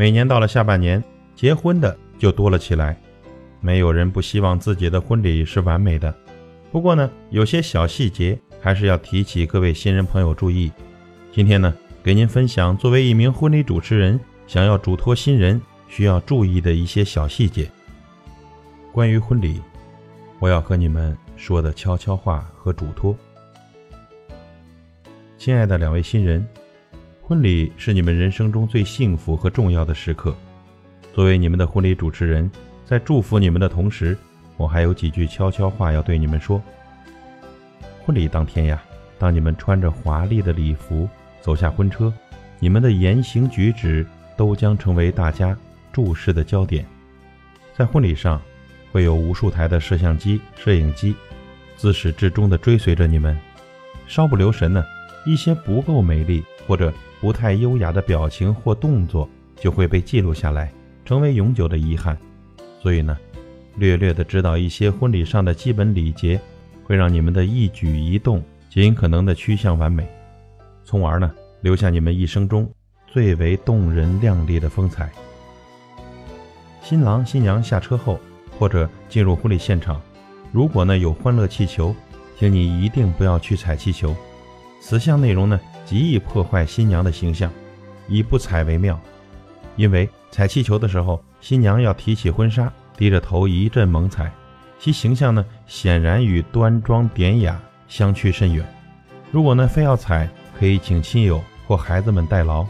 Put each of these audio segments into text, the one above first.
每年到了下半年，结婚的就多了起来。没有人不希望自己的婚礼是完美的，不过呢，有些小细节还是要提起各位新人朋友注意。今天呢，给您分享作为一名婚礼主持人，想要嘱托新人需要注意的一些小细节。关于婚礼，我要和你们说的悄悄话和嘱托。亲爱的两位新人，婚礼是你们人生中最幸福和重要的时刻。作为你们的婚礼主持人。在祝福你们的同时，我还有几句悄悄话要对你们说。婚礼当天呀，当你们穿着华丽的礼服走下婚车，你们的言行举止都将成为大家注视的焦点。在婚礼上，会有无数台的摄像机、摄影机，自始至终地追随着你们。稍不留神呢，一些不够美丽或者不太优雅的表情或动作就会被记录下来，成为永久的遗憾。所以呢，略略的知道一些婚礼上的基本礼节，会让你们的一举一动尽可能的趋向完美，从而呢留下你们一生中最为动人亮丽的风采。新郎新娘下车后，或者进入婚礼现场，如果呢有欢乐气球，请你一定不要去踩气球，此项内容呢极易破坏新娘的形象，以不踩为妙，因为踩气球的时候。新娘要提起婚纱，低着头一阵猛踩，其形象呢显然与端庄典雅相去甚远。如果呢非要踩，可以请亲友或孩子们代劳。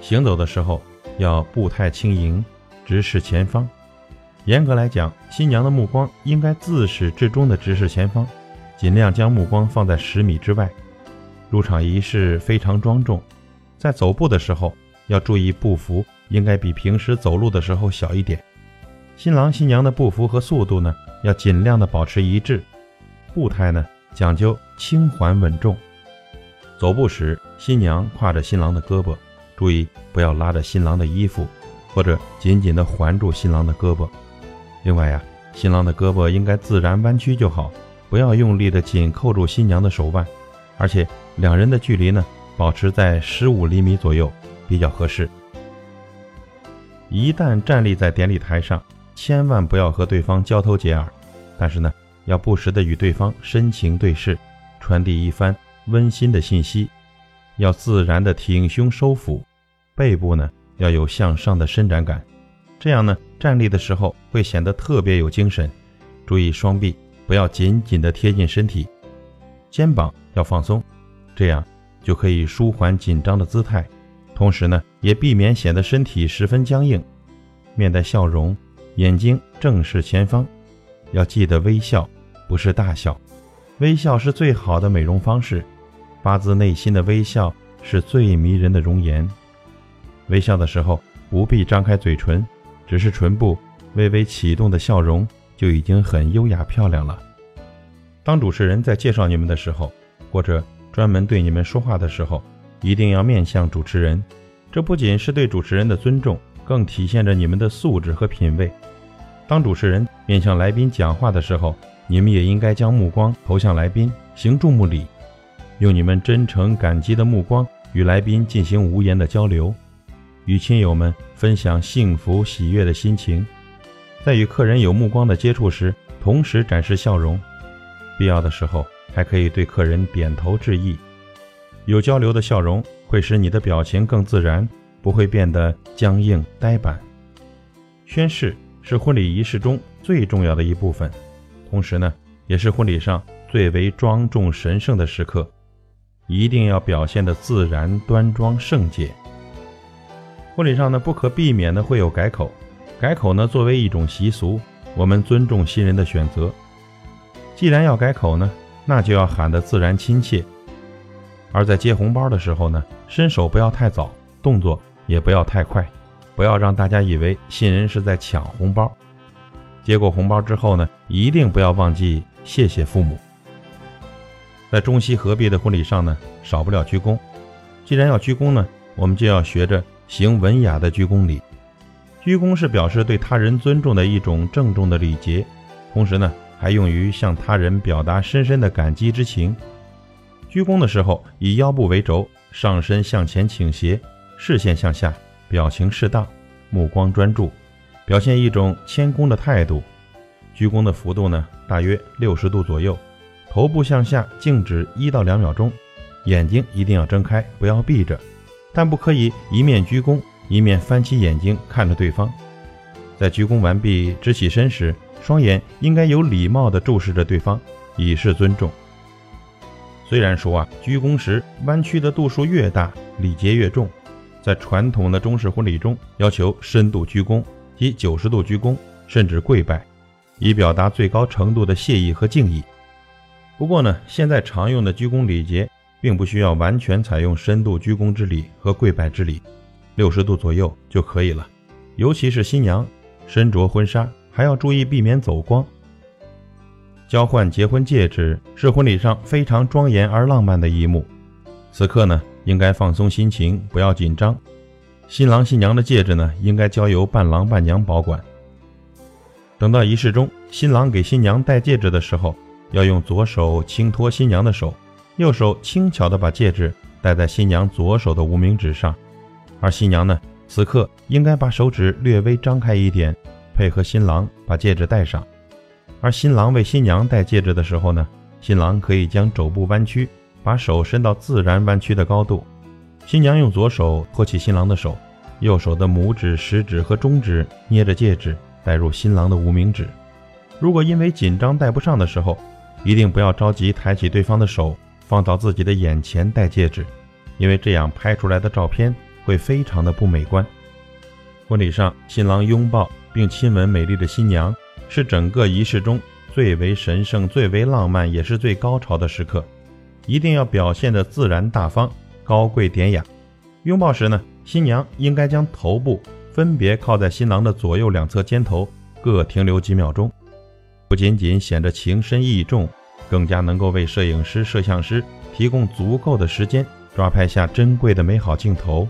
行走的时候要步态轻盈，直视前方。严格来讲，新娘的目光应该自始至终的直视前方，尽量将目光放在十米之外。入场仪式非常庄重，在走步的时候要注意步幅。应该比平时走路的时候小一点。新郎新娘的步幅和速度呢，要尽量的保持一致。步态呢，讲究轻缓稳重。走步时，新娘挎着新郎的胳膊，注意不要拉着新郎的衣服，或者紧紧的环住新郎的胳膊。另外呀，新郎的胳膊应该自然弯曲就好，不要用力的紧扣住新娘的手腕。而且两人的距离呢，保持在十五厘米左右，比较合适。一旦站立在典礼台上，千万不要和对方交头接耳，但是呢，要不时的与对方深情对视，传递一番温馨的信息。要自然的挺胸收腹，背部呢要有向上的伸展感，这样呢站立的时候会显得特别有精神。注意双臂不要紧紧的贴近身体，肩膀要放松，这样就可以舒缓紧张的姿态。同时呢，也避免显得身体十分僵硬，面带笑容，眼睛正视前方。要记得微笑，不是大笑，微笑是最好的美容方式，发自内心的微笑是最迷人的容颜。微笑的时候不必张开嘴唇，只是唇部微微启动的笑容就已经很优雅漂亮了。当主持人在介绍你们的时候，或者专门对你们说话的时候。一定要面向主持人，这不仅是对主持人的尊重，更体现着你们的素质和品味。当主持人面向来宾讲话的时候，你们也应该将目光投向来宾，行注目礼，用你们真诚感激的目光与来宾进行无言的交流，与亲友们分享幸福喜悦的心情。在与客人有目光的接触时，同时展示笑容，必要的时候还可以对客人点头致意。有交流的笑容会使你的表情更自然，不会变得僵硬呆板。宣誓是婚礼仪式中最重要的一部分，同时呢，也是婚礼上最为庄重神圣的时刻，一定要表现的自然端庄圣洁。婚礼上呢，不可避免的会有改口，改口呢作为一种习俗，我们尊重新人的选择。既然要改口呢，那就要喊得自然亲切。而在接红包的时候呢，伸手不要太早，动作也不要太快，不要让大家以为新人是在抢红包。接过红包之后呢，一定不要忘记谢谢父母。在中西合璧的婚礼上呢，少不了鞠躬。既然要鞠躬呢，我们就要学着行文雅的鞠躬礼。鞠躬是表示对他人尊重的一种郑重的礼节，同时呢，还用于向他人表达深深的感激之情。鞠躬的时候，以腰部为轴，上身向前倾斜，视线向下，表情适当，目光专注，表现一种谦恭的态度。鞠躬的幅度呢，大约六十度左右，头部向下静止一到两秒钟，眼睛一定要睁开，不要闭着，但不可以一面鞠躬一面翻起眼睛看着对方。在鞠躬完毕直起身时，双眼应该有礼貌地注视着对方，以示尊重。虽然说啊，鞠躬时弯曲的度数越大，礼节越重，在传统的中式婚礼中，要求深度鞠躬及九十度鞠躬，甚至跪拜。以表达最高程度的谢意和敬意。不过呢，现在常用的鞠躬礼节并不需要完全采用深度鞠躬之礼和跪拜之礼，六十度左右就可以了。尤其是新娘身着婚纱，还要注意避免走光。交换结婚戒指是婚礼上非常庄严而浪漫的一幕，此刻呢，应该放松心情，不要紧张。新郎新娘的戒指呢，应该交由伴郎伴娘保管。等到仪式中，新郎给新娘戴戒指的时候，要用左手轻托新娘的手，右手轻巧地把戒指戴在新娘左手的无名指上。而新娘呢，此刻应该把手指略微张开一点，配合新郎把戒指戴上。而新郎为新娘戴戒指的时候呢，新郎可以将肘部弯曲，把手伸到自然弯曲的高度。新娘用左手托起新郎的手，右手的拇指、食指和中指捏着戒指。带入新郎的无名指。如果因为紧张戴不上的时候，一定不要着急抬起对方的手放到自己的眼前戴戒指，因为这样拍出来的照片会非常的不美观。婚礼上，新郎拥抱并亲吻美丽的新娘，是整个仪式中最为神圣、最为浪漫，也是最高潮的时刻。一定要表现的自然大方、高贵典雅。拥抱时呢，新娘应该将头部。分别靠在新郎的左右两侧肩头，各停留几秒钟，不仅仅显得情深意重，更加能够为摄影师、摄像师提供足够的时间抓拍下珍贵的美好镜头。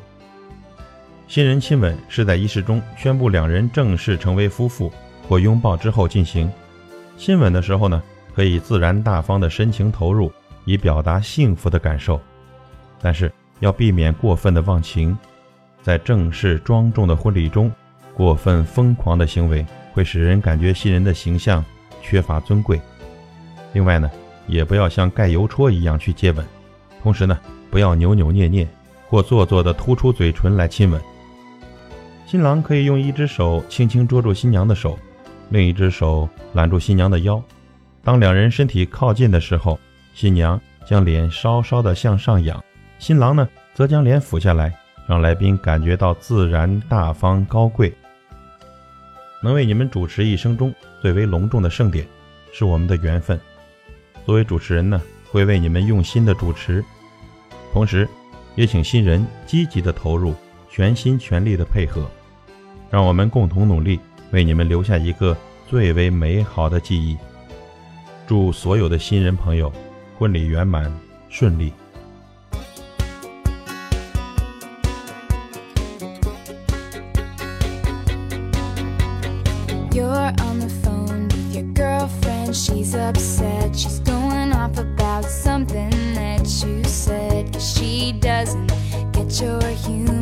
新人亲吻是在仪式中宣布两人正式成为夫妇或拥抱之后进行。亲吻的时候呢，可以自然大方的深情投入，以表达幸福的感受，但是要避免过分的忘情。在正式庄重的婚礼中，过分疯狂的行为会使人感觉新人的形象缺乏尊贵。另外呢，也不要像盖邮戳一样去接吻，同时呢，不要扭扭捏捏或做作的突出嘴唇来亲吻。新郎可以用一只手轻轻捉住新娘的手，另一只手揽住新娘的腰。当两人身体靠近的时候，新娘将脸稍稍的向上仰，新郎呢则将脸俯下来。让来宾感觉到自然、大方、高贵。能为你们主持一生中最为隆重的盛典，是我们的缘分。作为主持人呢，会为你们用心的主持，同时也请新人积极的投入，全心全力的配合，让我们共同努力，为你们留下一个最为美好的记忆。祝所有的新人朋友婚礼圆满顺利。Get your humor